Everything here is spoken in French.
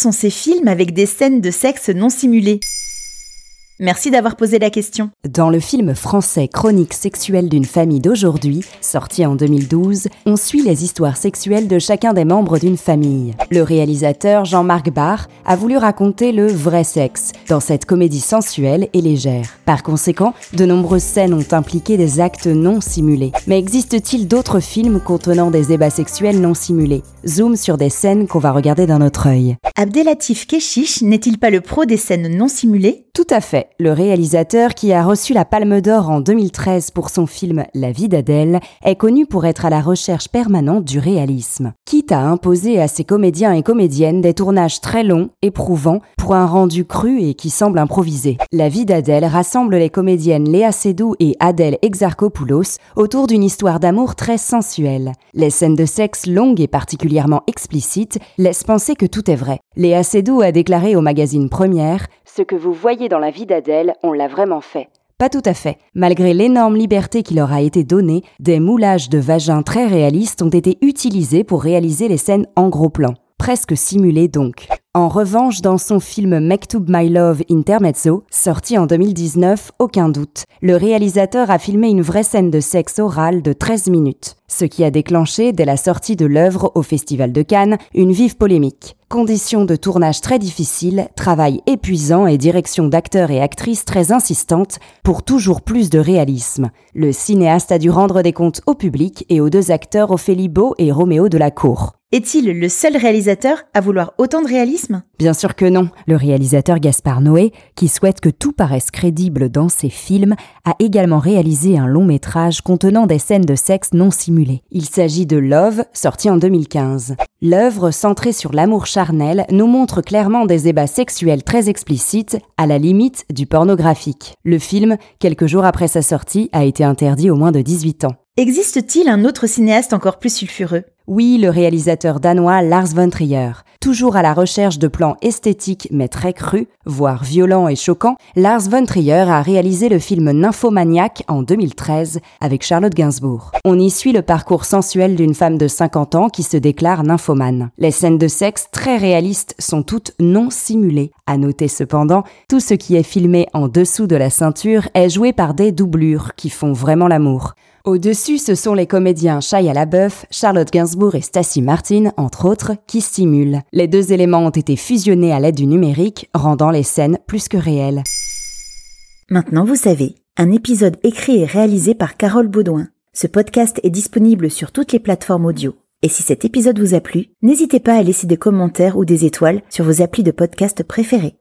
sont ces films avec des scènes de sexe non simulées Merci d'avoir posé la question. Dans le film français Chronique sexuelle d'une famille d'aujourd'hui, sorti en 2012, on suit les histoires sexuelles de chacun des membres d'une famille. Le réalisateur Jean-Marc Barr a voulu raconter le vrai sexe dans cette comédie sensuelle et légère. Par conséquent, de nombreuses scènes ont impliqué des actes non simulés. Mais existe-t-il d'autres films contenant des ébats sexuels non simulés? Zoom sur des scènes qu'on va regarder d'un autre œil. Abdelatif Keshish n'est-il pas le pro des scènes non simulées? Tout à fait. Le réalisateur, qui a reçu la Palme d'Or en 2013 pour son film La vie d'Adèle, est connu pour être à la recherche permanente du réalisme. Quitte à imposer à ses comédiens et comédiennes des tournages très longs, éprouvants, pour un rendu cru et qui semble improvisé. La vie d'Adèle rassemble les comédiennes Léa Seydoux et Adèle Exarchopoulos autour d'une histoire d'amour très sensuelle. Les scènes de sexe longues et particulièrement explicites laissent penser que tout est vrai. Léa Seydoux a déclaré au magazine Première Ce que vous voyez dans la vie d'Adèle, on l'a vraiment fait. Pas tout à fait. Malgré l'énorme liberté qui leur a été donnée, des moulages de vagins très réalistes ont été utilisés pour réaliser les scènes en gros plan. Presque simulées donc. En revanche, dans son film Mektoub My Love Intermezzo, sorti en 2019, aucun doute, le réalisateur a filmé une vraie scène de sexe oral de 13 minutes, ce qui a déclenché, dès la sortie de l'œuvre au Festival de Cannes, une vive polémique. Conditions de tournage très difficiles, travail épuisant et direction d'acteurs et actrices très insistantes pour toujours plus de réalisme. Le cinéaste a dû rendre des comptes au public et aux deux acteurs Ophélie Beau et Roméo de la Cour. Est-il le seul réalisateur à vouloir autant de réalisme? Bien sûr que non. Le réalisateur Gaspard Noé, qui souhaite que tout paraisse crédible dans ses films, a également réalisé un long métrage contenant des scènes de sexe non simulées. Il s'agit de Love, sorti en 2015. L'œuvre, centrée sur l'amour charnel, nous montre clairement des ébats sexuels très explicites, à la limite du pornographique. Le film, quelques jours après sa sortie, a été interdit aux moins de 18 ans. Existe-t-il un autre cinéaste encore plus sulfureux? Oui, le réalisateur danois Lars von Trier. Toujours à la recherche de plans esthétiques mais très crus, voire violents et choquants, Lars von Trier a réalisé le film Nymphomaniac en 2013 avec Charlotte Gainsbourg. On y suit le parcours sensuel d'une femme de 50 ans qui se déclare nymphomane. Les scènes de sexe très réalistes sont toutes non simulées. À noter cependant, tout ce qui est filmé en dessous de la ceinture est joué par des doublures qui font vraiment l'amour. Au-dessus, ce sont les comédiens Shia LaBeouf, Charlotte Et Stacy Martin, entre autres, qui stimulent. Les deux éléments ont été fusionnés à l'aide du numérique, rendant les scènes plus que réelles. Maintenant, vous savez, un épisode écrit et réalisé par Carole Baudouin. Ce podcast est disponible sur toutes les plateformes audio. Et si cet épisode vous a plu, n'hésitez pas à laisser des commentaires ou des étoiles sur vos applis de podcast préférés.